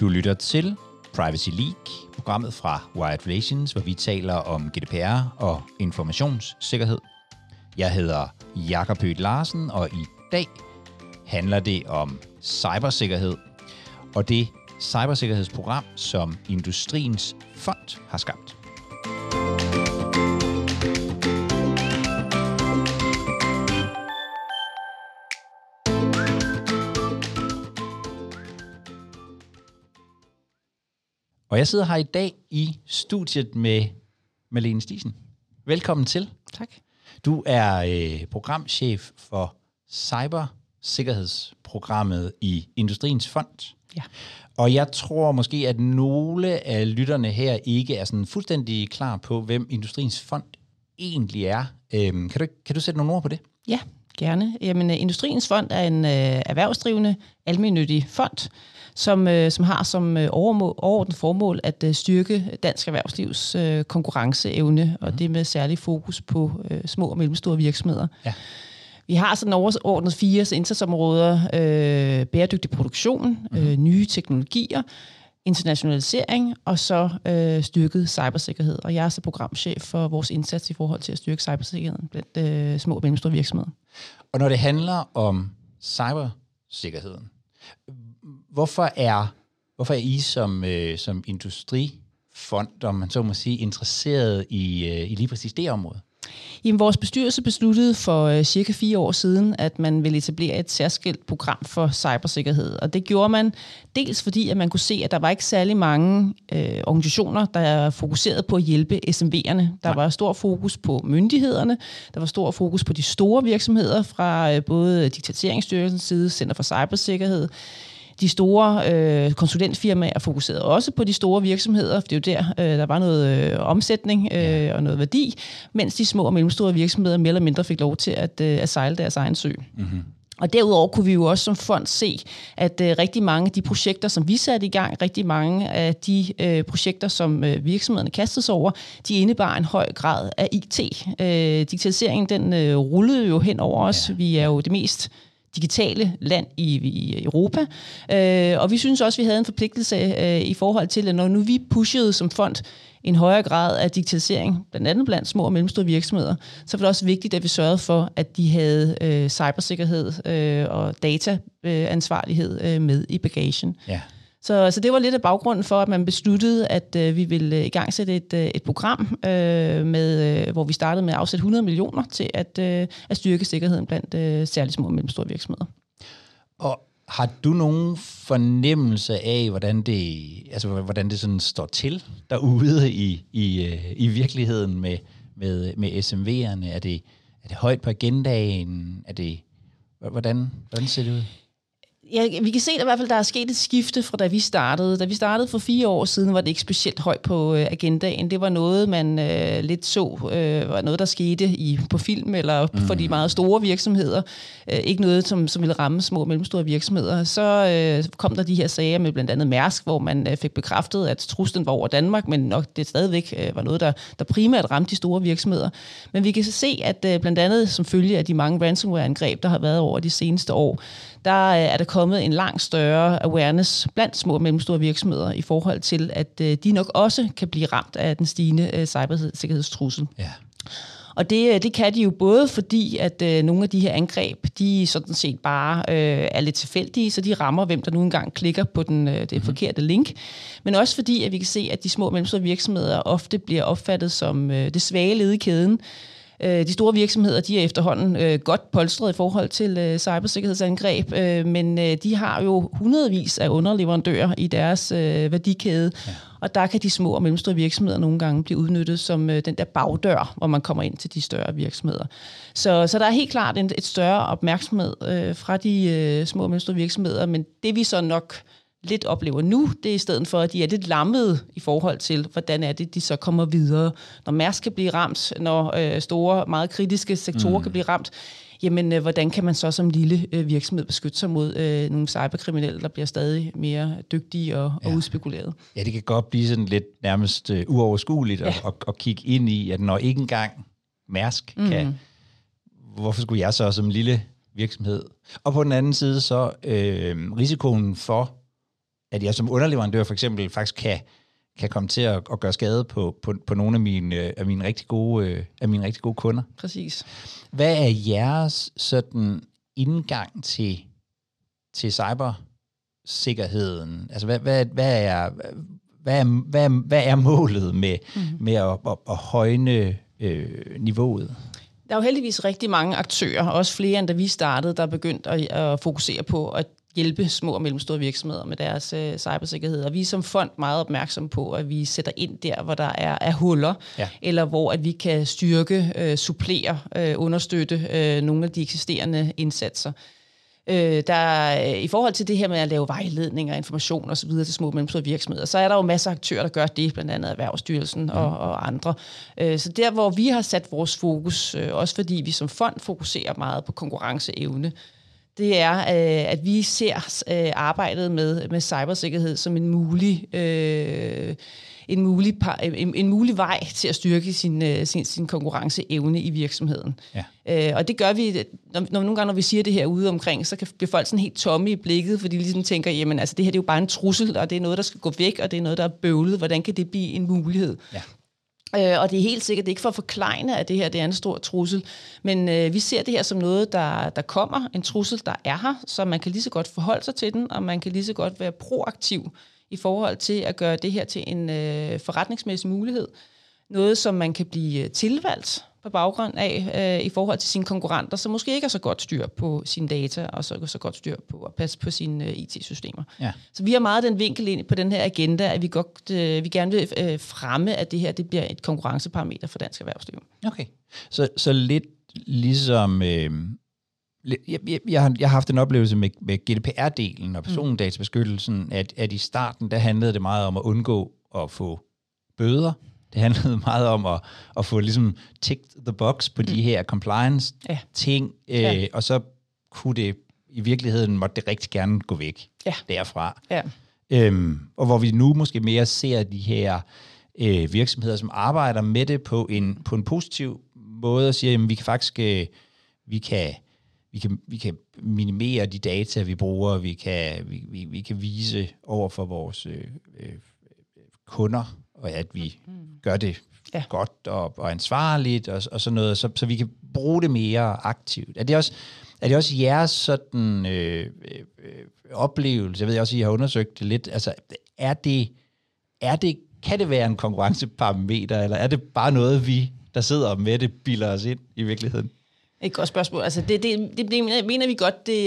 Du lytter til Privacy League, programmet fra Wired Relations, hvor vi taler om GDPR og informationssikkerhed. Jeg hedder Jakob Høgh Larsen, og i dag handler det om cybersikkerhed, og det cybersikkerhedsprogram, som Industriens Fond har skabt. Og jeg sidder her i dag i studiet med Malene Stisen. Velkommen til. Tak. Du er øh, programchef for cybersikkerhedsprogrammet i Industriens Fond. Ja. Og jeg tror måske, at nogle af lytterne her ikke er sådan fuldstændig klar på, hvem Industriens Fond egentlig er. Øhm, kan, du, kan du sætte nogle ord på det? Ja, gerne. Jamen, øh, Industriens Fond er en øh, erhvervsdrivende, almennyttig fond, som, øh, som har som øh, overordnet formål at øh, styrke dansk erhvervslivs øh, konkurrenceevne, mm. og det med særlig fokus på øh, små og mellemstore virksomheder. Ja. Vi har sådan overordnet fire indsatsområder. Øh, bæredygtig produktion, mm. øh, nye teknologier, internationalisering og så øh, styrket cybersikkerhed. Og jeg er så programchef for vores indsats i forhold til at styrke cybersikkerheden blandt øh, små og mellemstore virksomheder. Og når det handler om cybersikkerheden, hvorfor er, hvorfor er I som, øh, som industrifond, om man så må sige, interesseret i, øh, i lige præcis det område? Jamen, vores bestyrelse besluttede for øh, cirka fire år siden, at man ville etablere et særskilt program for cybersikkerhed. Og det gjorde man dels fordi, at man kunne se, at der var ikke særlig mange øh, organisationer, der fokuserede på at hjælpe SMV'erne. Der Nej. var stor fokus på myndighederne, der var stor fokus på de store virksomheder fra øh, både Digitaliseringsstyrelsens side, Center for Cybersikkerhed, de store øh, konsulentfirmaer fokuserede også på de store virksomheder, for det er jo der, øh, der var noget øh, omsætning øh, ja. og noget værdi, mens de små og mellemstore virksomheder mere eller mindre fik lov til at, øh, at sejle deres egen sø. Mm-hmm. Og derudover kunne vi jo også som fond se, at øh, rigtig mange af de projekter, som vi satte i gang, rigtig mange af de øh, projekter, som øh, virksomhederne kastede sig over, de indebar en høj grad af IT. Øh, digitaliseringen, den øh, rullede jo hen over os. Ja. Vi er jo det mest digitale land i, i Europa. Øh, og vi synes også, vi havde en forpligtelse øh, i forhold til, at når nu vi pushede som fond en højere grad af digitalisering, blandt andet blandt små og mellemstore virksomheder, så var det også vigtigt, at vi sørgede for, at de havde øh, cybersikkerhed øh, og dataansvarlighed øh, med i bagagen. Ja. Så, så det var lidt af baggrunden for, at man besluttede, at øh, vi ville øh, i gang sætte et, øh, et program, øh, med, øh, hvor vi startede med at afsætte 100 millioner til at, øh, at styrke sikkerheden blandt øh, særligt små og mellemstore virksomheder. Og har du nogen fornemmelse af, hvordan det, altså, hvordan det sådan står til derude i, i, øh, i virkeligheden med, med, med SMV'erne? Er det, er det højt på agendaen? Er det, hvordan, hvordan ser det ud? Ja, vi kan se at i hvert fald, der er sket et skifte fra da vi startede. Da vi startede for fire år siden, var det ikke specielt højt på øh, agendaen. Det var noget, man øh, lidt så, øh, var noget, der skete i, på film eller mm. for de meget store virksomheder. Øh, ikke noget, som, som ville ramme små og mellemstore virksomheder. Så øh, kom der de her sager med blandt andet Mærsk, hvor man øh, fik bekræftet, at truslen var over Danmark, men nok det stadigvæk øh, var noget, der, der primært ramte de store virksomheder. Men vi kan så se, at øh, blandt andet som følge af de mange ransomware-angreb, der har været over de seneste år, der øh, er der kommet en langt større awareness blandt små og mellemstore virksomheder i forhold til, at øh, de nok også kan blive ramt af den stigende øh, cybersikkerhedstrussel. Ja. Og det, det kan de jo både fordi, at øh, nogle af de her angreb, de sådan set bare øh, er lidt tilfældige, så de rammer, hvem der nu engang klikker på den, øh, det mm-hmm. forkerte link. Men også fordi, at vi kan se, at de små og mellemstore virksomheder ofte bliver opfattet som øh, det svage led i kæden, Øh, de store virksomheder de er efterhånden øh, godt polstret i forhold til øh, cybersikkerhedsangreb, øh, men øh, de har jo hundredvis af underleverandører i deres øh, værdikæde, ja. og der kan de små og mellemstore virksomheder nogle gange blive udnyttet som øh, den der bagdør, hvor man kommer ind til de større virksomheder. Så, så der er helt klart en, et større opmærksomhed øh, fra de øh, små og mellemstore virksomheder, men det vi så nok lidt oplever nu, det er i stedet for, at de er lidt lammede i forhold til, hvordan er det, de så kommer videre. Når Mærsk kan blive ramt, når øh, store, meget kritiske sektorer mm. kan blive ramt, jamen øh, hvordan kan man så som lille øh, virksomhed beskytte sig mod øh, nogle cyberkriminelle, der bliver stadig mere dygtige og, ja. og udspekuleret? Ja, det kan godt blive sådan lidt nærmest øh, uoverskueligt ja. at, at, at kigge ind i, at når ikke engang Mærsk mm. kan. Hvorfor skulle jeg så som lille virksomhed? Og på den anden side så øh, risikoen for, at jeg som underleverandør for eksempel faktisk kan, kan komme til at, at gøre skade på, på, på nogle af mine, øh, af mine rigtig gode, øh, af mine rigtig gode kunder. Præcis. Hvad er jeres sådan indgang til, til cybersikkerheden? Altså, hvad, hvad, hvad, er, hvad, er, hvad, er, hvad er målet med, mm-hmm. med at, at, at højne øh, niveauet? Der er jo heldigvis rigtig mange aktører, også flere end da vi startede, der er begyndt at, at fokusere på at hjælpe små og mellemstore virksomheder med deres øh, cybersikkerhed. Og vi er som fond meget opmærksom på, at vi sætter ind der, hvor der er, er huller, ja. eller hvor at vi kan styrke, øh, supplere, øh, understøtte øh, nogle af de eksisterende indsatser. Øh, der, øh, I forhold til det her med at lave vejledning og information osv. til små og mellemstore virksomheder, så er der jo masser af aktører, der gør det, blandt andet Erhvervsstyrelsen mm. og, og andre. Øh, så der, hvor vi har sat vores fokus, øh, også fordi vi som fond fokuserer meget på konkurrenceevne, det er, øh, at vi ser øh, arbejdet med, med cybersikkerhed som en mulig... Øh, en mulig, en, en mulig vej til at styrke sin, øh, sin, sin konkurrenceevne i virksomheden. Ja. Øh, og det gør vi, når, når nogle gange når vi siger det her ude omkring, så kan, bliver folk sådan helt tomme i blikket, fordi de ligesom tænker, jamen altså det her det er jo bare en trussel, og det er noget, der skal gå væk, og det er noget, der er bøvlet. Hvordan kan det blive en mulighed? Ja. Øh, og det er helt sikkert, det er ikke for at forklejne, at det her det er en stor trussel, men øh, vi ser det her som noget, der, der kommer, en trussel, der er her, så man kan lige så godt forholde sig til den, og man kan lige så godt være proaktiv i forhold til at gøre det her til en øh, forretningsmæssig mulighed. Noget, som man kan blive øh, tilvalgt på baggrund af øh, i forhold til sine konkurrenter, som måske ikke har så godt styr på sine data, og så, så godt styr på at passe på sine øh, IT-systemer. Ja. Så vi har meget den vinkel ind på den her agenda, at vi, godt, øh, vi gerne vil øh, fremme, at det her det bliver et konkurrenceparameter for dansk erhvervsliv. Okay, så, så lidt ligesom... Øh jeg, jeg, jeg, har, jeg har haft en oplevelse med, med GDPR-delen og persondatabeskyttelsen, at, at i starten, der handlede det meget om at undgå at få bøder. Det handlede meget om at, at få ligesom ticked the box på mm. de her compliance-ting, ja. øh, ja. og så kunne det i virkeligheden måtte det rigtig gerne gå væk ja. derfra. Ja. Øhm, og hvor vi nu måske mere ser de her øh, virksomheder, som arbejder med det på en, på en positiv måde, og siger, at vi kan faktisk øh, vi kan vi kan, vi kan minimere de data, vi bruger, vi kan, vi, vi, vi kan vise over for vores øh, øh, kunder, og at vi mm. gør det ja. godt og, og ansvarligt og, og sådan noget, så, så vi kan bruge det mere aktivt. Er det også, er det også jeres sådan øh, øh, oplevelse? Jeg ved også, at I har undersøgt det lidt. Altså, er det, er det, kan det være en konkurrenceparameter, eller er det bare noget, vi, der sidder med det, bilder os ind i virkeligheden? Et godt spørgsmål. Altså det, det, det, det mener vi godt, det,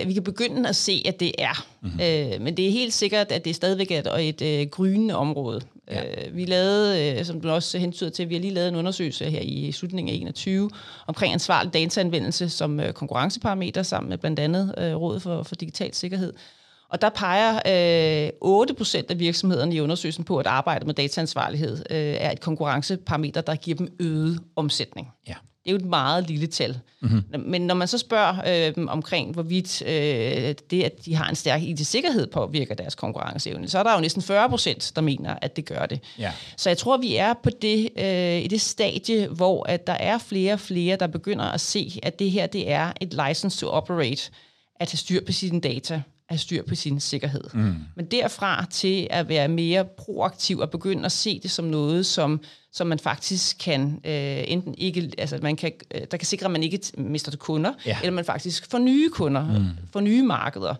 øh, vi kan begynde at se, at det er. Mm-hmm. Øh, men det er helt sikkert, at det stadigvæk er et, et øh, grønne område. Ja. Øh, vi lavede, øh, som du også hentyder til, vi har lige lavet en undersøgelse her i slutningen af 21 omkring ansvarlig dataanvendelse som øh, konkurrenceparameter sammen med blandt andet øh, Rådet for, for Digital Sikkerhed. Og der peger øh, 8% af virksomhederne i undersøgelsen på, at arbejde med dataansvarlighed øh, er et konkurrenceparameter, der giver dem øget omsætning. Ja. Det er jo et meget lille tal. Mm-hmm. Men når man så spørger øh, omkring, hvorvidt øh, det, at de har en stærk IT-sikkerhed påvirker deres konkurrenceevne, så er der jo næsten 40 procent, der mener, at det gør det. Ja. Så jeg tror, vi er på det, øh, i det stadie, hvor at der er flere og flere, der begynder at se, at det her det er et license to operate, at have styr på sine data have styr på sin sikkerhed. Mm. Men derfra til at være mere proaktiv og begynde at se det som noget, som, som man faktisk kan øh, enten ikke, altså man kan, øh, der kan sikre, at man ikke mister kunder, ja. eller man faktisk får nye kunder, mm. får nye markeder.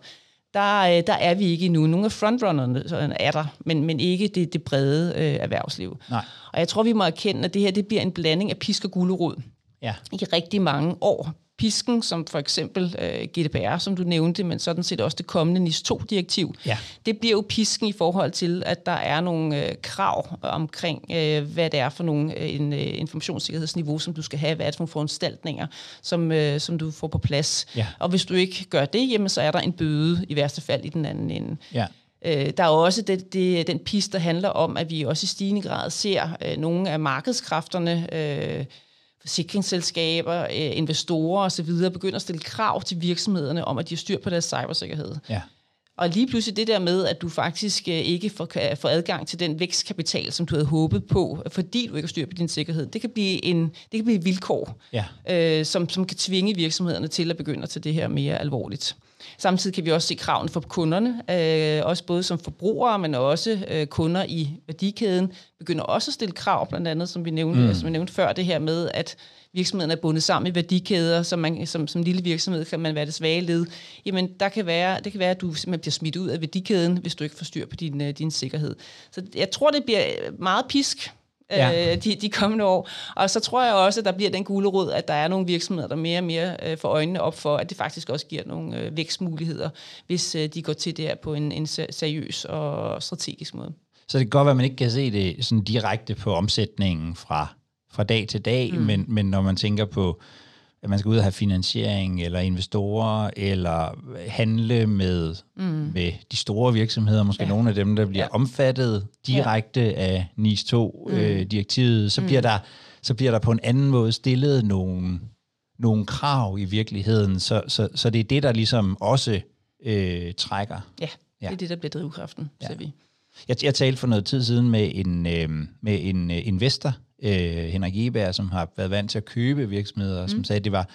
Der, øh, der er vi ikke endnu. Nogle af frontrunnerne er der, men, men ikke det, det brede øh, erhvervsliv. Nej. Og jeg tror, vi må erkende, at det her det bliver en blanding af pisk og gulerod ja. i rigtig mange år pisken, som for eksempel øh, GDPR, som du nævnte, men sådan set også det kommende NIS 2-direktiv, ja. det bliver jo pisken i forhold til, at der er nogle øh, krav omkring, øh, hvad det er for nogle øh, en, øh, informationssikkerhedsniveau, som du skal have, hvad er det for nogle foranstaltninger, som, øh, som du får på plads. Ja. Og hvis du ikke gør det, jamen, så er der en bøde i værste fald i den anden ende. Ja. Øh, der er også det, det, den pis, der handler om, at vi også i stigende grad ser øh, nogle af markedskræfterne øh, forsikringsselskaber, øh, investorer osv. begynder at stille krav til virksomhederne om, at de har styr på deres cybersikkerhed. Ja. Og lige pludselig det der med, at du faktisk øh, ikke får, får adgang til den vækstkapital, som du havde håbet på, fordi du ikke har styr på din sikkerhed, det kan blive en det kan blive vilkår, ja. øh, som, som kan tvinge virksomhederne til at begynde at tage det her mere alvorligt. Samtidig kan vi også se kravene for kunderne, øh, også både som forbrugere, men også øh, kunder i værdikæden, begynder også at stille krav, blandt andet, som vi nævnte, mm. som vi nævnte før, det her med, at virksomheden er bundet sammen i værdikæder, så man, som, som lille virksomhed kan man være det svage led. Jamen, der kan være, det kan være, at du simpelthen bliver smidt ud af værdikæden, hvis du ikke får styr på din, øh, din sikkerhed. Så jeg tror, det bliver meget pisk ja. øh, de, de kommende år. Og så tror jeg også, at der bliver den gule råd, at der er nogle virksomheder, der mere og mere øh, får øjnene op for, at det faktisk også giver nogle øh, vækstmuligheder, hvis øh, de går til det her på en, en seriøs og strategisk måde. Så det kan godt være, at man ikke kan se det sådan direkte på omsætningen fra, fra dag til dag, mm. men, men når man tænker på at man skal ud og have finansiering, eller investorer, eller handle med, mm. med de store virksomheder, måske ja. nogle af dem, der bliver ja. omfattet direkte ja. af NIS 2-direktivet, mm. øh, så, mm. bliver der, så bliver der på en anden måde stillet nogle, nogle krav i virkeligheden, så, så, så det er det, der ligesom også øh, trækker. Ja, ja, det er det, der bliver drivkraften, ja. ser vi. Jeg, jeg talte for noget tid siden med en, øh, med en øh, investor, øh, Henrik Eberg, som har været vant til at købe virksomheder, mm. som sagde, at det var,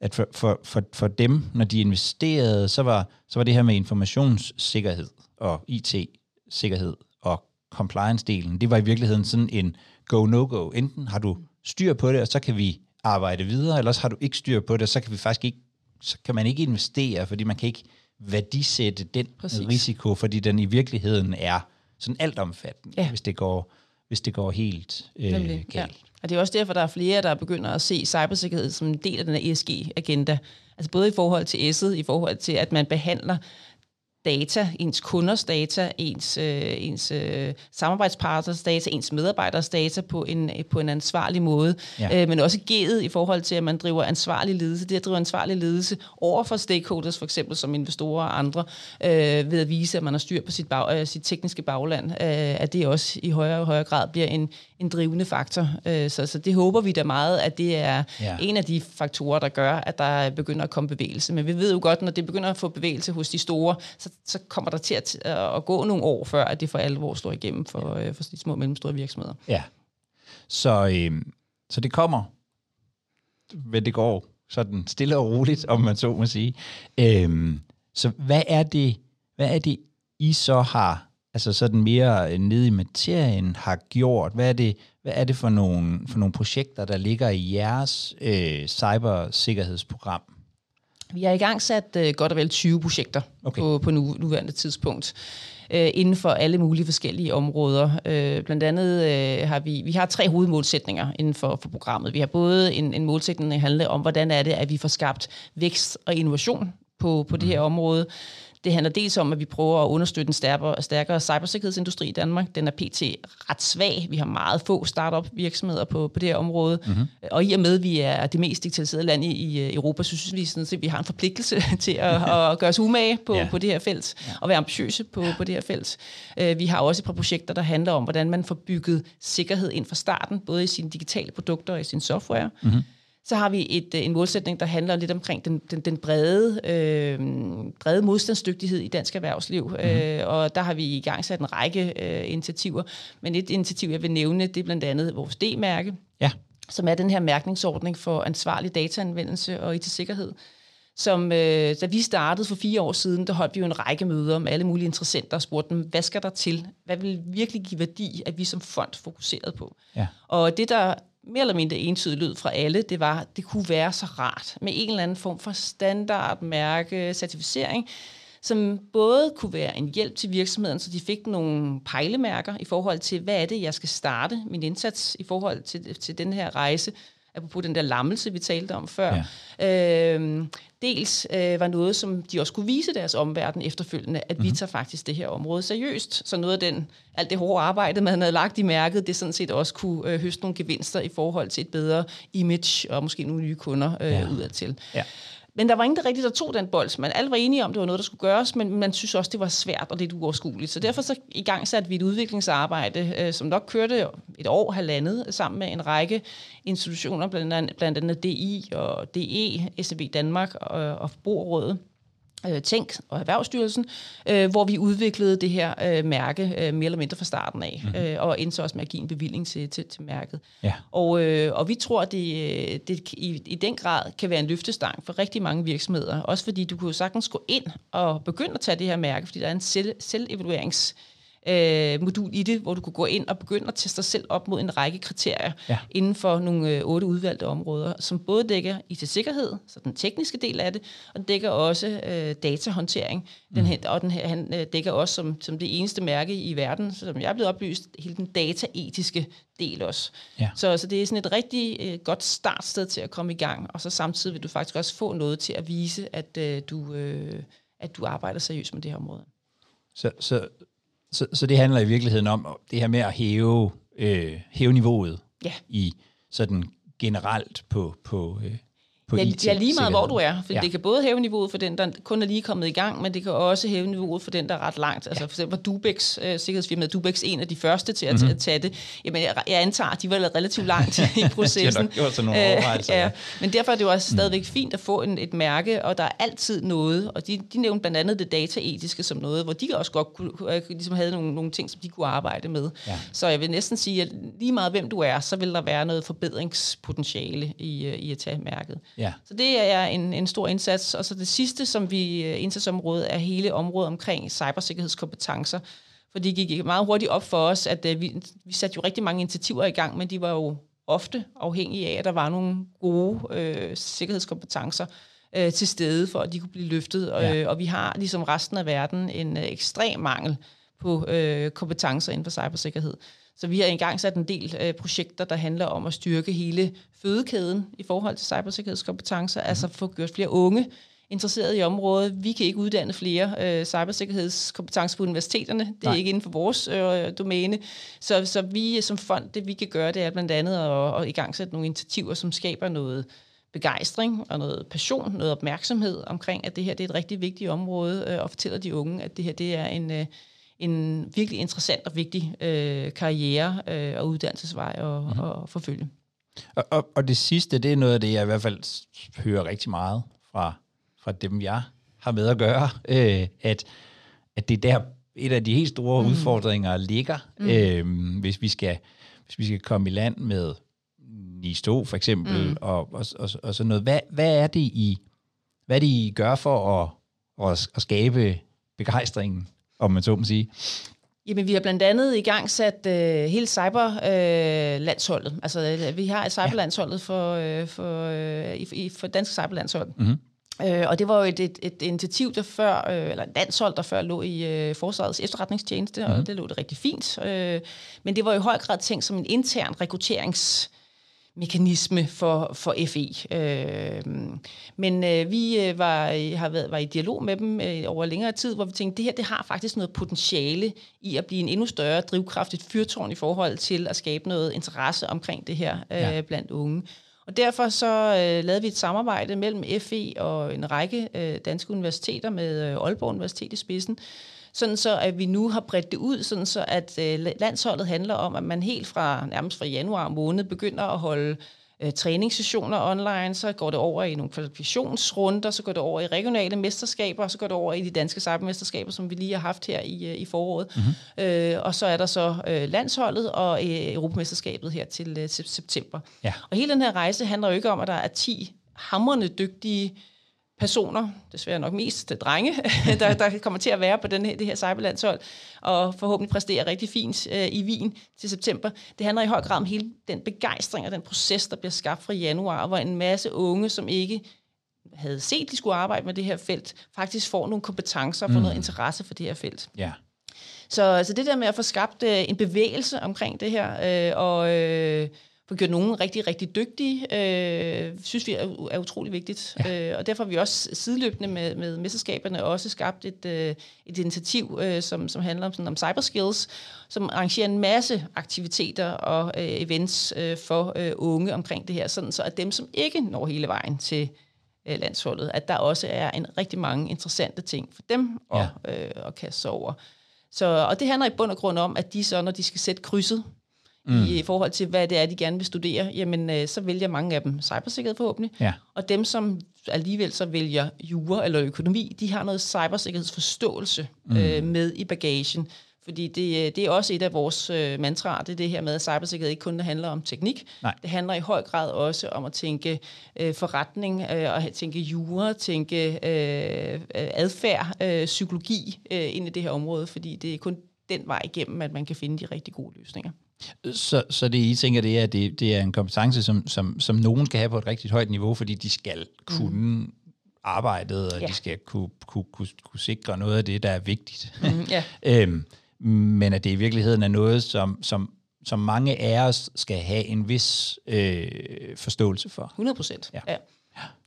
at for, for, for, for dem, når de investerede, så var, så var det her med informationssikkerhed og IT-sikkerhed og compliance-delen, det var i virkeligheden sådan en go-no-go. Enten har du styr på det, og så kan vi arbejde videre, eller har du ikke styr på det, så kan vi faktisk ikke, så kan man ikke investere, fordi man kan ikke værdisætte den Præcis. risiko, fordi den i virkeligheden er sådan altomfattende, ja. hvis det går hvis det går helt øh, galt. Ja. Og det er også derfor, der er flere, der begynder at se cybersikkerhed som en del af den her ESG-agenda. Altså både i forhold til S'et, i forhold til, at man behandler data, ens kunders data, ens, øh, ens øh, samarbejdspartners data, ens medarbejders data på en, på en ansvarlig måde. Ja. Øh, men også G'et i forhold til, at man driver ansvarlig ledelse. Det at drive ansvarlig ledelse over for stakeholders, for eksempel som investorer og andre, øh, ved at vise, at man har styr på sit, bag, øh, sit tekniske bagland, øh, at det også i højere og højere grad bliver en, en drivende faktor. Øh, så, så det håber vi da meget, at det er ja. en af de faktorer, der gør, at der begynder at komme bevægelse. Men vi ved jo godt, når det begynder at få bevægelse hos de store, så, så kommer der til at, at gå nogle år, før at det for alvor slår igennem for, ja. Øh, for de små og mellemstore virksomheder. Ja, så, øh, så det kommer, men det går sådan stille og roligt, om man så må sige. Øh, så hvad er det, hvad er det, I så har altså sådan mere nede i materien har gjort? Hvad er det, hvad er det for, nogle, for nogle projekter, der ligger i jeres øh, cybersikkerhedsprogram? Vi har i gang sat øh, godt og vel 20 projekter okay. på, på nu, nuværende tidspunkt øh, inden for alle mulige forskellige områder. Øh, blandt andet øh, har vi, vi har tre hovedmålsætninger inden for, for programmet. Vi har både en, en målsætning, der handler om, hvordan er det, at vi får skabt vækst og innovation på, på det her mhm. område. Det handler dels om, at vi prøver at understøtte en stærkere, stærkere cybersikkerhedsindustri i Danmark. Den er pt. ret svag. Vi har meget få startup virksomheder på, på det her område. Mm-hmm. Og i og med, at vi er det mest digitaliserede land i, i Europa, så synes vi, sådan, at vi har en forpligtelse til at, at gøre os umage på, yeah. på det her felt, og være ambitiøse på, på det her felt. Øh, vi har også et par projekter, der handler om, hvordan man får bygget sikkerhed ind fra starten, både i sine digitale produkter og i sin software. Mm-hmm. Så har vi et, øh, en målsætning, der handler lidt omkring den, den, den brede, øh, brede modstandsdygtighed i dansk erhvervsliv. Mm-hmm. Øh, og der har vi i gang sat en række øh, initiativer. Men et initiativ, jeg vil nævne, det er blandt andet vores D-mærke, ja. som er den her mærkningsordning for ansvarlig dataanvendelse og IT-sikkerhed som øh, da vi startede for fire år siden, der holdt vi jo en række møder med alle mulige interessenter og spurgte dem, hvad skal der til? Hvad vil virkelig give værdi, at vi som fond fokuseret på? Ja. Og det, der mere eller mindre entydig lyd fra alle, det var, det kunne være så rart med en eller anden form for standard, mærke, certificering, som både kunne være en hjælp til virksomheden, så de fik nogle pejlemærker i forhold til, hvad er det, jeg skal starte min indsats i forhold til, til den her rejse, apropos den der lammelse, vi talte om før. Ja. Øh, dels øh, var noget, som de også kunne vise deres omverden efterfølgende, at mm-hmm. vi mhm. tager faktisk det her område seriøst. Så noget af den, alt det hårde arbejde, man havde lagt i mærket, det sådan set også kunne øh, høste nogle gevinster i forhold til et bedre image og måske nogle nye kunder øh, ja. udadtil. Ja. Men der var ingen, der rigtig der tog den bold. Man alle var enige om, det var noget, der skulle gøres, men man synes også, det var svært og lidt uoverskueligt. Så derfor så i gang satte vi et udviklingsarbejde, øh, som nok kørte et år, halvandet, sammen med en række institutioner, blandt andet, blandt andet DI og DE, SAB Danmark og, og Forbrugerrådet øh, Tænk og Erhvervsstyrelsen, øh, hvor vi udviklede det her øh, mærke øh, mere eller mindre fra starten af, mm. øh, og endte så også med at give en bevilling til, til, til mærket. Ja. Og, øh, og vi tror, at det, det i, i den grad kan være en løftestang for rigtig mange virksomheder, også fordi du kunne sagtens gå ind og begynde at tage det her mærke, fordi der er en selv, selvevaluerings øh, modul i det, hvor du kunne gå ind og begynde at teste dig selv op mod en række kriterier ja. inden for nogle øh, otte udvalgte områder, som både dækker IT-sikkerhed, så den tekniske del af det, og den dækker også øh, datahåndtering. Den, mm. Og den, han øh, dækker også som, som det eneste mærke i verden, som jeg er blevet oplyst, hele den dataetiske del også. Ja. Så, så det er sådan et rigtig øh, godt startsted til at komme i gang, og så samtidig vil du faktisk også få noget til at vise, at, øh, du, øh, at du arbejder seriøst med det her område. Så, så så, så det handler i virkeligheden om det her med at hæve, øh, hæve niveauet ja. i sådan generelt på, på, øh, på ja, IT. Ja, lige meget hvor du er. For ja. det kan både hæve niveauet for den, der kun er lige kommet i gang, men det kan også hæve niveauet for den, der er ret langt. Altså for eksempel Dubex, uh, sikkerhedsfirmaet Dubex, en af de første til at, mm-hmm. tage det. Jamen, jeg, jeg antager, at de var relativt langt i processen. de har nok nogle overvejelser. ja. Men derfor er det jo også mm. stadigvæk fint at få en, et mærke, og der er altid noget, og de, de nævnte blandt andet det dataetiske som noget, hvor de også godt kunne, ligesom havde nogle, nogle ting, som de kunne arbejde med. Ja. Så jeg vil næsten sige, at lige meget hvem du er, så vil der være noget forbedringspotentiale i, øh, i at tage mærket. Ja. Så det er en, en stor indsats. Og så det sidste, som vi øh, indsatsområdet, er hele området omkring cybersikkerhedskompetencer. For det gik meget hurtigt op for os, at uh, vi, vi satte jo rigtig mange initiativer i gang, men de var jo ofte afhængige af, at der var nogle gode øh, sikkerhedskompetencer øh, til stede, for at de kunne blive løftet. Ja. Øh, og vi har, ligesom resten af verden, en øh, ekstrem mangel på øh, kompetencer inden for cybersikkerhed. Så vi har engang sat en del øh, projekter, der handler om at styrke hele fødekæden i forhold til cybersikkerhedskompetencer, mm. altså få gjort flere unge interesseret i området. Vi kan ikke uddanne flere øh, cybersikkerhedskompetencer på universiteterne. Det er Nej. ikke inden for vores øh, domæne. Så, så vi som fond, det vi kan gøre, det er blandt andet at, at i gang sætte nogle initiativer, som skaber noget begejstring og noget passion, noget opmærksomhed omkring, at det her det er et rigtig vigtigt område, øh, og fortæller de unge, at det her det er en, øh, en virkelig interessant og vigtig øh, karriere øh, og uddannelsesvej at, mm-hmm. at forfølge. Og, og, og det sidste, det er noget af det, jeg i hvert fald hører rigtig meget fra, fra dem, jeg har med at gøre, øh, at, at det er der et af de helt store mm. udfordringer ligger, mm. øh, hvis, vi skal, hvis vi skal komme i land med NIS2 for eksempel, mm. og, og, og, og sådan noget. Hvad, hvad, er det, I, hvad er det, I gør for at, at, at skabe begejstringen om man så må sige? Jamen, vi har blandt andet i gang sat øh, hele cyberlandsholdet. Øh, altså, øh, vi har et cyberlandsholdet for, øh, for, øh, i, for dansk cyberlandshold. Mm-hmm. Øh, og det var jo et, et, et initiativ, der før, øh, eller et landshold, der før lå i øh, Forsvarets efterretningstjeneste, mm-hmm. og mhm. det lå det rigtig fint. Øh, men det var i høj grad tænkt som en intern rekrutterings mekanisme for, for FE. Øh, men øh, vi øh, var, har været, var i dialog med dem øh, over længere tid, hvor vi tænkte, det her det har faktisk noget potentiale i at blive en endnu større drivkraft, et fyrtårn i forhold til at skabe noget interesse omkring det her øh, ja. blandt unge. Og derfor så øh, lavede vi et samarbejde mellem FE og en række øh, danske universiteter med øh, Aalborg Universitet i spidsen, sådan så at vi nu har bredt det ud, sådan så at øh, landsholdet handler om, at man helt fra nærmest fra januar måned begynder at holde øh, træningssessioner online, så går det over i nogle kvalifikationsrunder, så går det over i regionale mesterskaber, og så går det over i de danske cybermesterskaber, som vi lige har haft her i, øh, i foråret. Mm-hmm. Øh, og så er der så øh, landsholdet og øh, Europamesterskabet her til, øh, september. Ja. Og hele den her rejse handler jo ikke om, at der er 10 hammerne dygtige personer, desværre nok mest drenge, der, der kommer til at være på den her, det her cyberlandshold, og forhåbentlig præstere rigtig fint øh, i Wien til september. Det handler i høj grad om hele den begejstring og den proces, der bliver skabt fra januar, hvor en masse unge, som ikke havde set, de skulle arbejde med det her felt, faktisk får nogle kompetencer og får mm. noget interesse for det her felt. Ja. Så altså det der med at få skabt øh, en bevægelse omkring det her, øh, og... Øh, få gjort nogen rigtig, rigtig dygtige, øh, synes vi er, er utrolig vigtigt. Ja. Øh, og derfor har vi også sideløbende med, med mesterskaberne også skabt et, øh, et initiativ, øh, som, som handler om, sådan, om cyberskills, som arrangerer en masse aktiviteter og øh, events øh, for øh, unge omkring det her, sådan så at dem, som ikke når hele vejen til øh, landsholdet, at der også er en rigtig mange interessante ting for dem at, ja. øh, at kaste over. Så, og det handler i bund og grund om, at de så, når de skal sætte krydset, mm. i forhold til, hvad det er, de gerne vil studere, jamen øh, så vælger mange af dem cybersikkerhed forhåbentlig. Ja. Og dem, som alligevel så vælger jura eller økonomi, de har noget cybersikkerhedsforståelse mm. øh, med i bagagen. Fordi det, øh, det er også et af vores øh, mantraer, det er det her med, at cybersikkerhed ikke kun handler om teknik. Nej. Det handler i høj grad også om at tænke øh, forretning, øh, og tænke jura, tænke øh, adfærd, øh, psykologi øh, ind i det her område, fordi det er kun den vej igennem, at man kan finde de rigtig gode løsninger. Så, så det I tænker, det er, at det, det er en kompetence, som, som, som nogen skal have på et rigtig højt niveau, fordi de skal kunne mm. arbejdet, og ja. de skal kunne, kunne, kunne, kunne sikre noget af det, der er vigtigt. Mm, ja. øhm, men at det i virkeligheden er noget, som, som, som mange af os skal have en vis øh, forståelse for. 100 procent, ja. ja.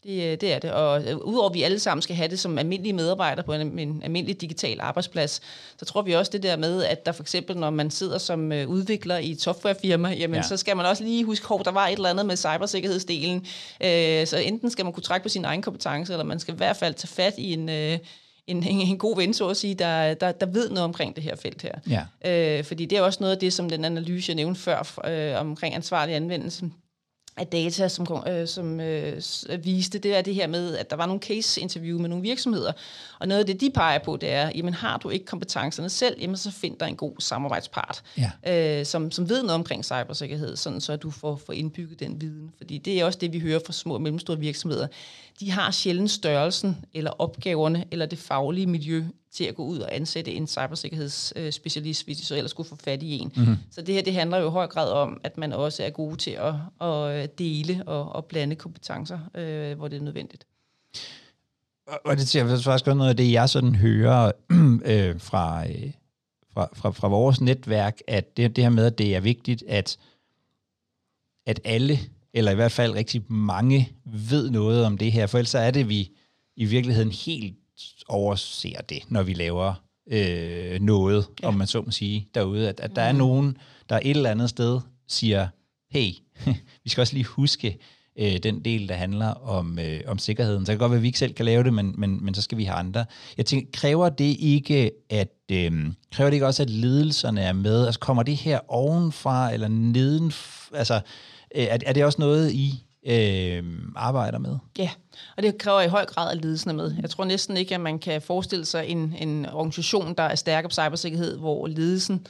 Det, øh, det er det. Og øh, udover at vi alle sammen skal have det som almindelige medarbejdere på en, en almindelig digital arbejdsplads, så tror vi også det der med, at der for eksempel, når man sidder som øh, udvikler i et softwarefirma, jamen ja. så skal man også lige huske, at der var et eller andet med cybersikkerhedsdelen. Øh, så enten skal man kunne trække på sin egen kompetence, eller man skal i hvert fald tage fat i en... Øh, en, en, en god ven, så at sige, der, der, der ved noget omkring det her felt her. Ja. Øh, fordi det er også noget af det, som den analyse, jeg nævnte før, øh, omkring ansvarlig anvendelse, af data, som, øh, som øh, viste, det er det her med, at der var nogle case-interview med nogle virksomheder, og noget af det, de peger på, det er, jamen har du ikke kompetencerne selv, jamen så find dig en god samarbejdspart, ja. øh, som, som ved noget omkring cybersikkerhed, sådan så du får, får indbygget den viden. Fordi det er også det, vi hører fra små og mellemstore virksomheder. De har sjældent størrelsen, eller opgaverne, eller det faglige miljø til at gå ud og ansætte en cybersikkerhedsspecialist, hvis de så ellers skulle få fat i en. Mm-hmm. Så det her det handler jo i høj grad om, at man også er god til at, at dele og, og blande kompetencer, øh, hvor det er nødvendigt. Og det siger faktisk også noget af det, jeg sådan hører øh, fra, øh, fra, fra, fra vores netværk, at det, det her med, at det er vigtigt, at, at alle, eller i hvert fald rigtig mange, ved noget om det her, for ellers er det, vi i virkeligheden helt overser det, når vi laver øh, noget, ja. om man så må sige, derude. At, at der er mm. nogen, der et eller andet sted siger, hey, vi skal også lige huske øh, den del, der handler om, øh, om sikkerheden. Så det kan godt være, at vi ikke selv kan lave det, men, men, men så skal vi have andre. Jeg tænker, kræver det ikke, at øh, kræver det ikke også, at ledelserne er med? Altså kommer det her ovenfra eller neden? Altså, er, er det også noget, I øh, arbejder med. Ja, og det kræver i høj grad, at ledelsen er med. Jeg tror næsten ikke, at man kan forestille sig en, en organisation, der er stærk på cybersikkerhed, hvor ledelsen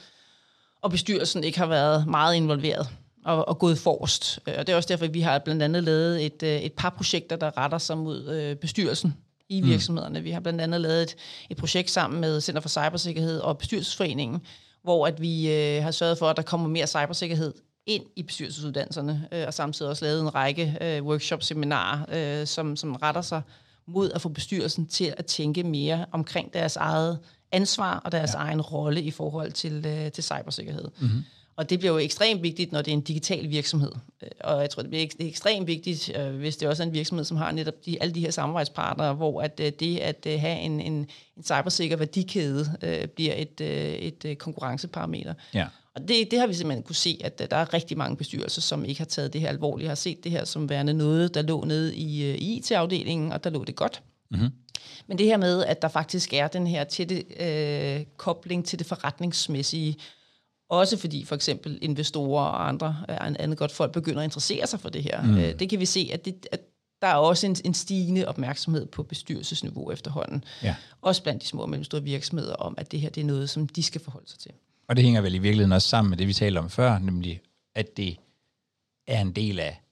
og bestyrelsen ikke har været meget involveret og, og gået forrest. Øh, og det er også derfor, at vi har blandt andet lavet et, øh, et par projekter, der retter sig mod øh, bestyrelsen i mm. virksomhederne. Mm. Vi har blandt andet lavet et, et projekt sammen med Center for Cybersikkerhed og Bestyrelsesforeningen, hvor at vi øh, har sørget for, at der kommer mere cybersikkerhed ind i bestyrelsesuddannelserne, øh, og samtidig også lavet en række øh, workshop-seminarer, øh, som, som retter sig mod at få bestyrelsen til at tænke mere omkring deres eget ansvar og deres ja. egen rolle i forhold til, øh, til cybersikkerhed. Mm-hmm. Og det bliver jo ekstremt vigtigt, når det er en digital virksomhed. Øh, og jeg tror, det bliver ekstremt vigtigt, øh, hvis det også er en virksomhed, som har netop de, alle de her samarbejdspartnere, hvor at øh, det at have en, en, en cybersikker værdikæde bliver et, et konkurrenceparameter. Ja. Og det, det har vi simpelthen kunne se, at der er rigtig mange bestyrelser, som ikke har taget det her alvorligt, har set det her som værende noget, der lå nede i, i IT-afdelingen, og der lå det godt. Mm-hmm. Men det her med, at der faktisk er den her tætte øh, kobling til det forretningsmæssige, også fordi for eksempel investorer og andre øh, andet godt folk begynder at interessere sig for det her. Mm. Øh, det kan vi se, at, det, at der er også en, en stigende opmærksomhed på bestyrelsesniveau efterhånden. Ja. Også blandt de små og mellemstore virksomheder om, at det her det er noget, som de skal forholde sig til. Og det hænger vel i virkeligheden også sammen med det, vi talte om før, nemlig at det er en del af,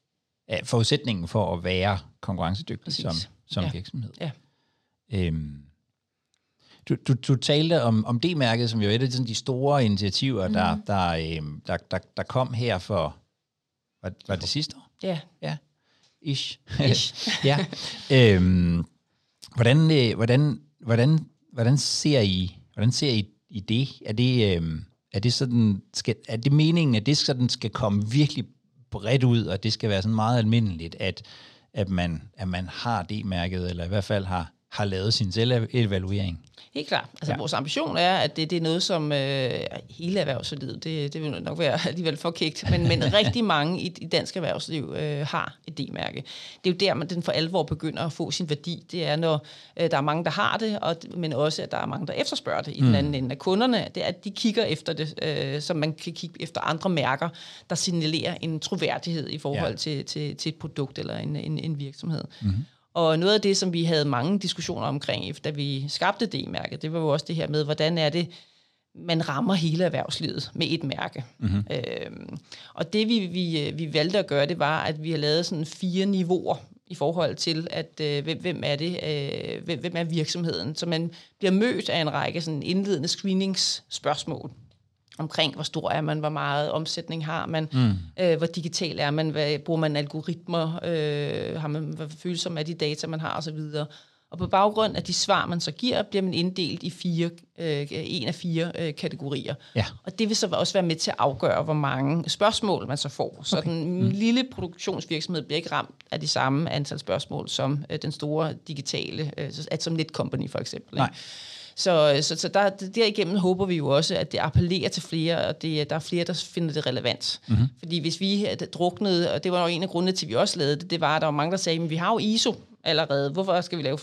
af forudsætningen for at være konkurrencedygtig Præcis. som, som ja. virksomhed. Ja. Øhm, du, du, du talte om, om D-mærket, som jo er et af de, sådan, de store initiativer, mm. der, der, øhm, der, der, der kom her for, var, var det sidste år? Ja. Ja, ish. ish. ja. Øhm, hvordan, øh, hvordan, hvordan, hvordan ser I, hvordan ser I i det? Er det, øh, er det sådan, skal, er det meningen, at det sådan skal komme virkelig bredt ud, og det skal være sådan meget almindeligt, at, at, man, at man har det mærket, eller i hvert fald har, har lavet sin selvevaluering. Helt klart. Altså, ja. vores ambition er, at det, det er noget, som øh, hele erhvervslivet, det, det vil nok være alligevel for kægt, men, men rigtig mange i, i dansk erhvervsliv øh, har et D-mærke. Det er jo der, man den for alvor begynder at få sin værdi. Det er, når øh, der er mange, der har det, og, men også, at der er mange, der efterspørger det i mm. den anden ende af kunderne. Det er, at de kigger efter det, øh, som man kan kigge efter andre mærker, der signalerer en troværdighed i forhold ja. til, til, til et produkt eller en, en, en virksomhed. Mm. Og noget af det, som vi havde mange diskussioner omkring, da vi skabte D-mærket, det var jo også det her med, hvordan er det, man rammer hele erhvervslivet med et mærke. Mm-hmm. Øhm, og det vi, vi, vi valgte at gøre, det var, at vi har lavet sådan fire niveauer i forhold til, at øh, hvem, hvem er det, øh, hvem, hvem er virksomheden. Så man bliver mødt af en række sådan indledende screeningsspørgsmål omkring, hvor stor er man, hvor meget omsætning har man, mm. øh, hvor digital er man, hvad, bruger man algoritmer, øh, har man, hvad følsom er de data, man har osv. Og på baggrund af de svar, man så giver, bliver man inddelt i fire, øh, en af fire øh, kategorier. Ja. Og det vil så også være med til at afgøre, hvor mange spørgsmål man så får. Så okay. den mm. lille produktionsvirksomhed bliver ikke ramt af de samme antal spørgsmål som øh, den store digitale, øh, som Netcompany for eksempel. Nej. Ikke? Så, så, så der, derigennem håber vi jo også, at det appellerer til flere, og det, der er flere, der finder det relevant. Mm-hmm. Fordi hvis vi druknede, og det var jo en af grundene til, at vi også lavede det, det var, at der var mange, der sagde, at vi har jo ISO allerede. Hvorfor skal vi lave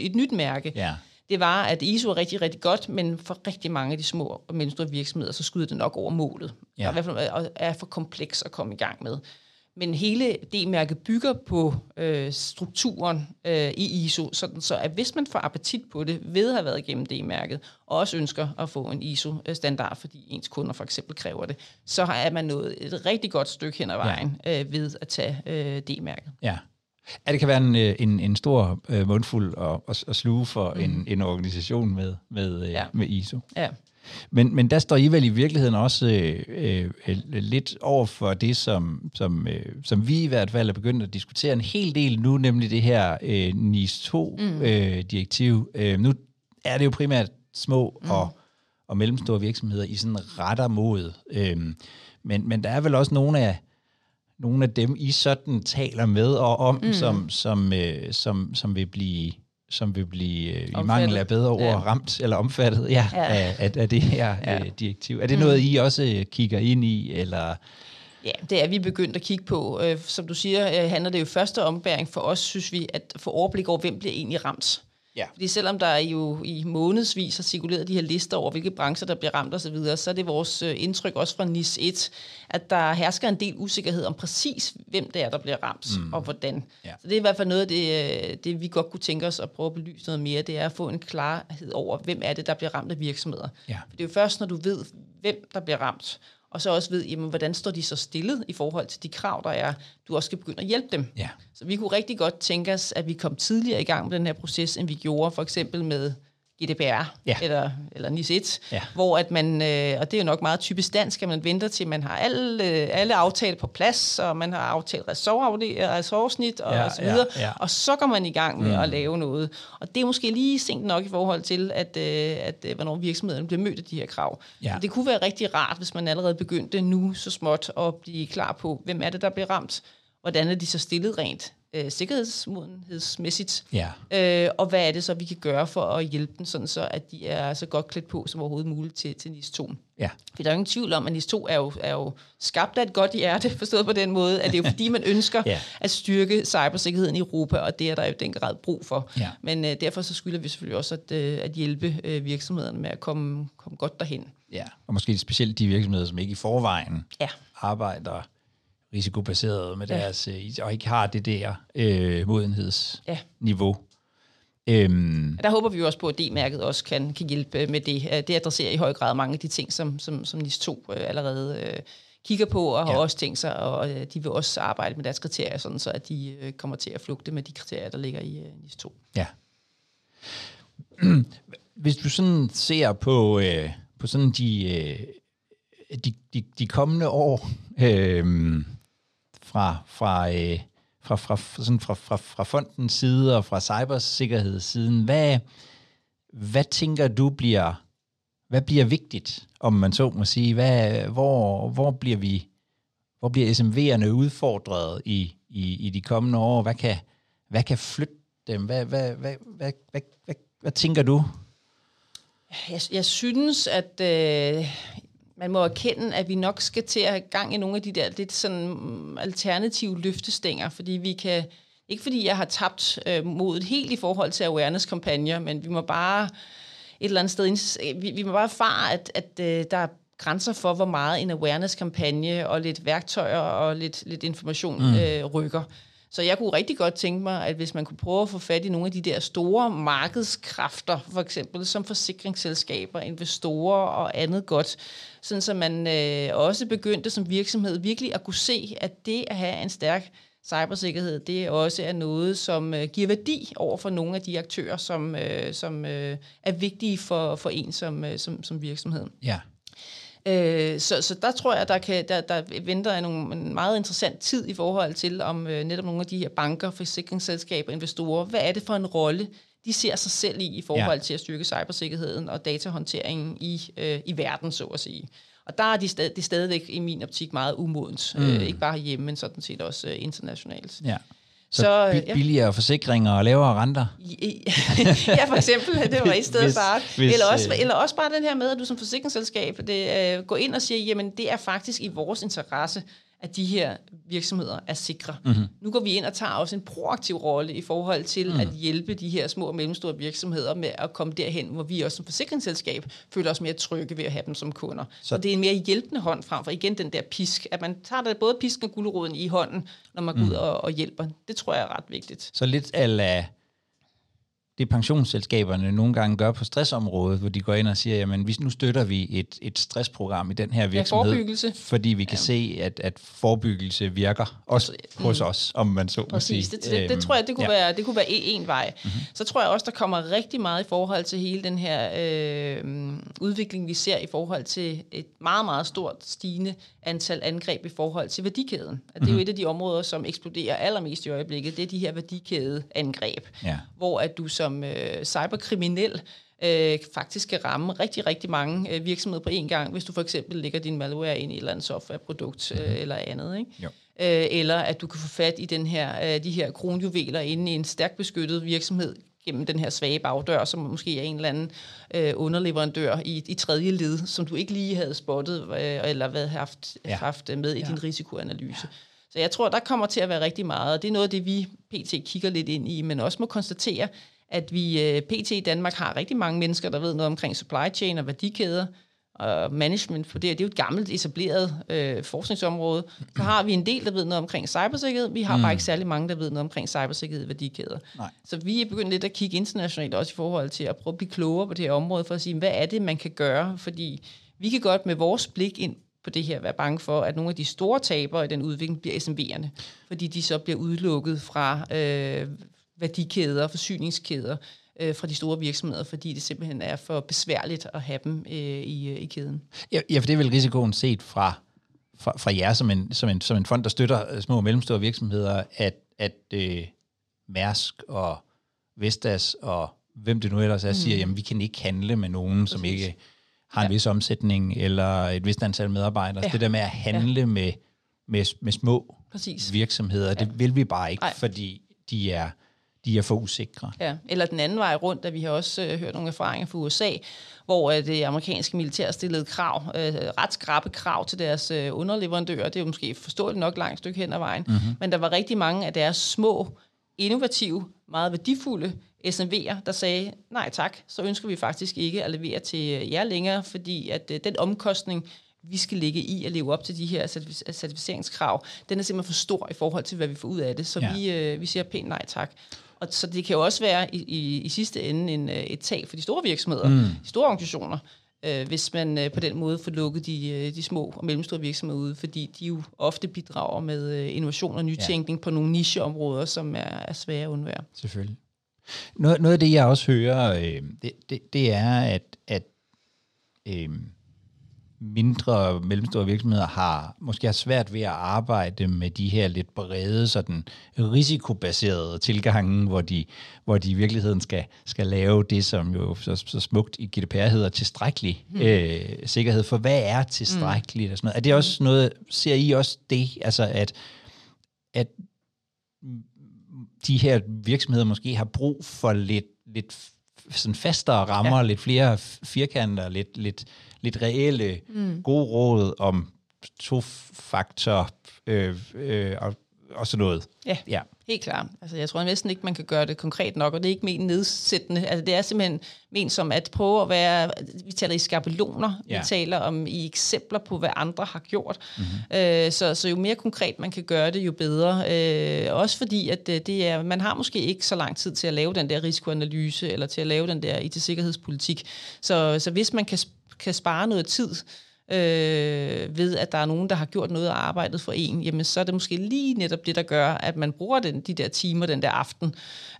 et nyt mærke? Ja. Det var, at ISO er rigtig, rigtig godt, men for rigtig mange af de små og mellemstore virksomheder, så skyder det nok over målet. Ja. Og i hvert fald er for kompleks at komme i gang med. Men hele D-mærket bygger på øh, strukturen øh, i ISO, sådan så at hvis man får appetit på det ved at have været igennem D-mærket, og også ønsker at få en ISO-standard, fordi ens kunder for eksempel kræver det, så er man nået et rigtig godt stykke hen ad vejen ja. øh, ved at tage øh, D-mærket. Ja. Ja, det kan være en, øh, en, en stor øh, mundfuld at, at, at sluge for mm. en, en organisation med, med, øh, ja. med ISO. Ja. Men, men der står I vel i virkeligheden også øh, øh, lidt over for det, som, som, øh, som vi i hvert fald er begyndt at diskutere en hel del nu, nemlig det her øh, NIS 2-direktiv. Mm. Øh, øh, nu er det jo primært små mm. og, og mellemstore virksomheder, I sådan retter mod. Øh, men, men der er vel også nogle af, nogle af dem, I sådan taler med og om, mm. som, som, øh, som, som vil blive som vil blive øh, i mangel af bedre ord ja. ramt eller omfattet ja, ja. Af, af, af det her ja. øh, direktiv. Er det mm. noget, I også øh, kigger ind i, eller... Ja, det er vi begyndt at kigge på. Øh, som du siger, øh, handler det jo første ombæring for os, synes vi, at få overblik over, hvem bliver egentlig ramt. Ja. Fordi selvom der jo i månedsvis har cirkuleret de her lister over, hvilke brancher, der bliver ramt osv., så, videre, så er det vores øh, indtryk også fra NIS 1, at der hersker en del usikkerhed om præcis, hvem det er, der bliver ramt, mm. og hvordan. Ja. Så det er i hvert fald noget af det, øh, det, vi godt kunne tænke os at prøve at belyse noget mere, det er at få en klarhed over, hvem er det, der bliver ramt af virksomheder. Ja. For det er jo først, når du ved, hvem der bliver ramt, og så også ved, jamen, hvordan står de så stillet i forhold til de krav, der er, du også skal begynde at hjælpe dem. Ja. Så vi kunne rigtig godt tænke os, at vi kom tidligere i gang med den her proces, end vi gjorde for eksempel med GDPR ja. eller, eller NIS 1, ja. hvor at man, øh, og det er jo nok meget typisk dansk, at man venter til, man har alle, øh, alle aftaler på plads, og man har aftalt ressortsnit og, ja, og så videre, ja, ja. og så går man i gang med mm. at lave noget. Og det er måske lige sent nok i forhold til, at, øh, at øh, hvornår virksomhederne bliver mødt af de her krav. Ja. Det kunne være rigtig rart, hvis man allerede begyndte nu så småt at blive klar på, hvem er det, der bliver ramt, hvordan er de så stillet rent øh, sikkerhedsmodenhedsmæssigt, ja. øh, og hvad er det så, vi kan gøre for at hjælpe dem, sådan så at de er så godt klædt på som overhovedet muligt til, til NIS 2. Ja. For der er jo ingen tvivl om, at NIS 2 er jo, er jo skabt af et godt hjerte, forstået på den måde, at det er jo fordi, man ønsker ja. at styrke cybersikkerheden i Europa, og det er der jo den grad brug for. Ja. Men øh, derfor så skylder vi selvfølgelig også at, øh, at hjælpe øh, virksomhederne med at komme, komme godt derhen. Ja, og måske specielt de virksomheder, som ikke i forvejen ja. arbejder risikobaseret med deres, ja. Øh, og ikke har det der øh, modenhedsniveau. Ja. Øhm. Der håber vi jo også på, at D-mærket også kan, kan hjælpe med det. Øh, det adresserer i høj grad mange af de ting, som, som, som NIS 2 øh, allerede øh, kigger på, og ja. har også tænkt sig, og øh, de vil også arbejde med deres kriterier, sådan så at de øh, kommer til at flugte med de kriterier, der ligger i øh, NIS 2. Ja. Hvis du sådan ser på, øh, på sådan de, øh, de, de, de kommende år, øh, fra, fra, øh, fra, fra, sådan fra, fra, fra fondens side og fra cybersikkerhedssiden. Hvad, hvad tænker du bliver, hvad bliver vigtigt, om man så må sige? Hvad, hvor, hvor bliver vi hvor bliver SMV'erne udfordret i, i, i de kommende år? Hvad kan, hvad kan flytte dem? Hvad, hvad, hvad, hvad, hvad, hvad, hvad tænker du? Jeg, jeg synes, at øh, man må erkende, at vi nok skal til at have gang i nogle af de der lidt sådan mm, alternative løftestænger, fordi vi kan, ikke fordi jeg har tabt øh, modet helt i forhold til awareness-kampagner, men vi må bare et eller andet sted, vi, vi må bare erfare, at, at øh, der er grænser for, hvor meget en awareness-kampagne og lidt værktøjer og lidt, lidt information mm. øh, rykker. Så jeg kunne rigtig godt tænke mig, at hvis man kunne prøve at få fat i nogle af de der store markedskræfter, for eksempel som forsikringsselskaber, investorer og andet godt, sådan så man øh, også begyndte som virksomhed virkelig at kunne se, at det at have en stærk cybersikkerhed, det også er noget, som øh, giver værdi over for nogle af de aktører, som, øh, som øh, er vigtige for, for en som, øh, som, som virksomhed. Ja. Øh, så, så der tror jeg, der, kan, der, der venter nogle, en meget interessant tid i forhold til, om øh, netop nogle af de her banker, forsikringsselskaber, investorer, hvad er det for en rolle, de ser sig selv i, i forhold ja. til at styrke cybersikkerheden og datahåndteringen i, øh, i verden, så at sige. Og der er de, stad, de stadigvæk i min optik meget umodent. Mm. Øh, ikke bare hjemme, men sådan set også øh, internationalt. Ja. Så, så ja. billigere forsikringer og lavere renter? ja, for eksempel. Det var i stedet hvis, bare. Eller, også, øh, eller også bare den her med, at du som forsikringsselskab det, uh, går ind og siger, jamen det er faktisk i vores interesse, at de her virksomheder er sikre. Mm-hmm. Nu går vi ind og tager også en proaktiv rolle i forhold til mm. at hjælpe de her små og mellemstore virksomheder med at komme derhen, hvor vi også som forsikringsselskab føler os mere trygge ved at have dem som kunder. Så det er en mere hjælpende hånd frem for igen den der pisk, at man tager det både pisken og guleroden i hånden, når man går mm. ud og, og hjælper. Det tror jeg er ret vigtigt. Så lidt af det pensionsselskaberne nogle gange gør på stressområdet, hvor de går ind og siger, jamen nu støtter vi et, et stressprogram i den her virksomhed, ja, forebyggelse. fordi vi kan ja. se, at, at forebyggelse virker også mm. hos os, om man så Præcis. må sige. Det, det, det tror jeg, det kunne, ja. være, det kunne være en vej. Mm-hmm. Så tror jeg også, der kommer rigtig meget i forhold til hele den her øh, udvikling, vi ser i forhold til et meget, meget stort stigende antal angreb i forhold til værdikæden. At det er jo mm-hmm. et af de områder, som eksploderer allermest i øjeblikket, det er de her værdikædeangreb, ja. hvor at du som øh, cyberkriminel øh, faktisk kan ramme rigtig, rigtig mange øh, virksomheder på én gang, hvis du for eksempel lægger din malware ind i et eller andet softwareprodukt øh, mm-hmm. eller andet. Ikke? Jo. Øh, eller at du kan få fat i den her, øh, de her kronjuveler inde i en stærkt beskyttet virksomhed gennem den her svage bagdør, som måske er en eller anden øh, underleverandør i, i tredje led, som du ikke lige havde spottet øh, eller været haft, ja. haft med i ja. din risikoanalyse. Ja. Så jeg tror, der kommer til at være rigtig meget, og det er noget af det, vi PT kigger lidt ind i, men også må konstatere, at vi øh, PT i Danmark har rigtig mange mennesker, der ved noget omkring supply chain og værdikæder, og management, for det, det er jo et gammelt etableret øh, forskningsområde. Så har vi en del, der ved noget omkring cybersikkerhed. Vi har mm. bare ikke særlig mange, der ved noget omkring cybersikkerhed i værdikæder. Nej. Så vi er begyndt lidt at kigge internationalt også i forhold til at prøve at blive klogere på det her område, for at sige, hvad er det, man kan gøre? Fordi vi kan godt med vores blik ind på det her være bange for, at nogle af de store tabere i den udvikling bliver SMV'erne, fordi de så bliver udelukket fra øh, værdikæder, forsyningskæder, øh, fra de store virksomheder, fordi det simpelthen er for besværligt at have dem øh, i, øh, i kæden. Ja, ja, for det er vel risikoen set fra, fra, fra jer som en, som, en, som en fond, der støtter små og mellemstore virksomheder, at, at øh, Mærsk og Vestas og hvem det nu ellers er, mm. siger, jamen vi kan ikke handle med nogen, Præcis. som ikke har en ja. vis omsætning eller et vist antal medarbejdere. Ja. Det der med at handle ja. med, med, med små Præcis. virksomheder, ja. det vil vi bare ikke, Ej. fordi de er de er for usikre. Ja, eller den anden vej rundt, at vi har også øh, hørt nogle erfaringer fra USA, hvor øh, det amerikanske militær stillede krav, øh, ret skrappe krav til deres øh, underleverandører. Det er jo måske forståeligt nok langt stykke hen ad vejen. Mm-hmm. Men der var rigtig mange af deres små, innovative, meget værdifulde SMV'er, der sagde, nej tak, så ønsker vi faktisk ikke at levere til øh, jer længere, fordi at øh, den omkostning, vi skal ligge i at leve op til de her certificeringskrav, den er simpelthen for stor i forhold til, hvad vi får ud af det. Så ja. vi, øh, vi siger pænt nej tak. Og så det kan jo også være i, i, i sidste ende en, øh, et tag for de store virksomheder, mm. de store organisationer, øh, hvis man øh, på den måde får lukket de, øh, de små og mellemstore virksomheder ud, fordi de jo ofte bidrager med øh, innovation og nytænkning ja. på nogle nicheområder, som er, er svære at undvære. Selvfølgelig. Noget, noget af det, jeg også hører, øh, det, det, det er, at, at øh, mindre mellemstore virksomheder har måske har svært ved at arbejde med de her lidt brede, sådan risikobaserede tilgange, hvor de, hvor de i virkeligheden skal, skal lave det, som jo så, så smukt i GDPR hedder tilstrækkelig mm. øh, sikkerhed. For hvad er tilstrækkeligt? Mm. Og sådan noget? Er det også noget, ser I også det, altså at, at de her virksomheder måske har brug for lidt, lidt sådan fastere rammer, ja. lidt flere firkanter, lidt, lidt, lidt reelle mm. gode råd om to-faktor øh, øh, og, og sådan noget. Ja. ja. Helt klart. Altså, jeg tror næsten ikke, man kan gøre det konkret nok, og det er ikke ment nedsættende. Altså, det er simpelthen ment som at prøve at være... Vi taler i skabeloner, ja. vi taler om i eksempler på, hvad andre har gjort. Mm-hmm. Øh, så, så jo mere konkret man kan gøre det, jo bedre. Øh, også fordi, at øh, det er, man har måske ikke så lang tid til at lave den der risikoanalyse, eller til at lave den der IT-sikkerhedspolitik. Så, så hvis man kan, kan spare noget tid, øh, ved, at der er nogen, der har gjort noget af arbejdet for en, jamen så er det måske lige netop det, der gør, at man bruger den, de der timer den der aften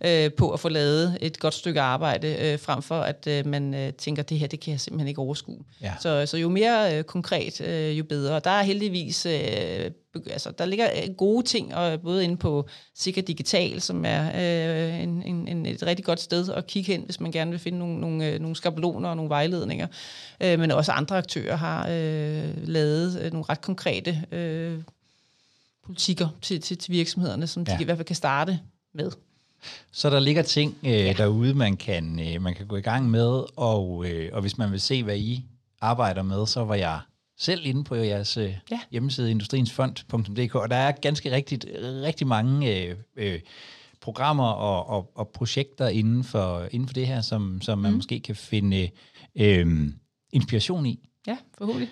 øh, på at få lavet et godt stykke arbejde, øh, frem for at øh, man øh, tænker, det her, det kan jeg simpelthen ikke overskue. Ja. Så, så jo mere øh, konkret, øh, jo bedre. Der er heldigvis øh, altså, der ligger øh, gode ting, og både inde på Sikker Digital, som er øh, en, en, et rigtig godt sted at kigge hen, hvis man gerne vil finde nogle, nogle, øh, nogle skabeloner og nogle vejledninger. Øh, men også andre aktører har øh, lavet øh, nogle ret konkrete øh, politikker til, til, til virksomhederne, som ja. de i hvert fald kan starte med. Så der ligger ting øh, ja. derude, man kan, øh, man kan gå i gang med, og, øh, og hvis man vil se, hvad I arbejder med, så var jeg selv inde på jeres øh, ja. hjemmeside industriensfond.dk, og der er ganske rigtigt rigtig mange øh, øh, programmer og, og, og projekter inden for, inden for det her, som, som man mm. måske kan finde øh, inspiration i. Ja, forhåbentlig.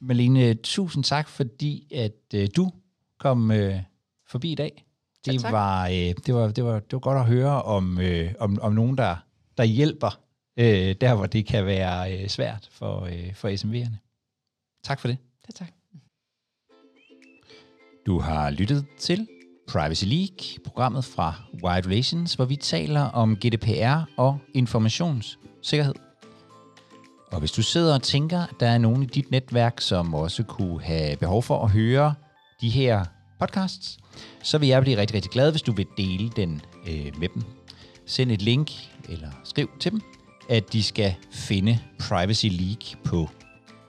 Malene, tusind tak, fordi at øh, du kom øh, forbi i dag. Det, ja, var, øh, det, var, det, var, det var godt at høre om, øh, om, om nogen, der, der hjælper øh, der, hvor det kan være øh, svært for, øh, for SMV'erne. Tak for det. Ja, tak. Du har lyttet til Privacy League, programmet fra Wide Relations, hvor vi taler om GDPR og informationssikkerhed. Og hvis du sidder og tænker, at der er nogen i dit netværk, som også kunne have behov for at høre de her podcasts, så vil jeg blive rigtig, rigtig glad, hvis du vil dele den øh, med dem. Send et link eller skriv til dem, at de skal finde Privacy League på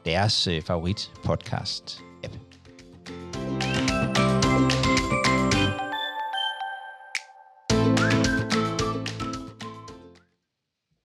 deres øh, favorit podcast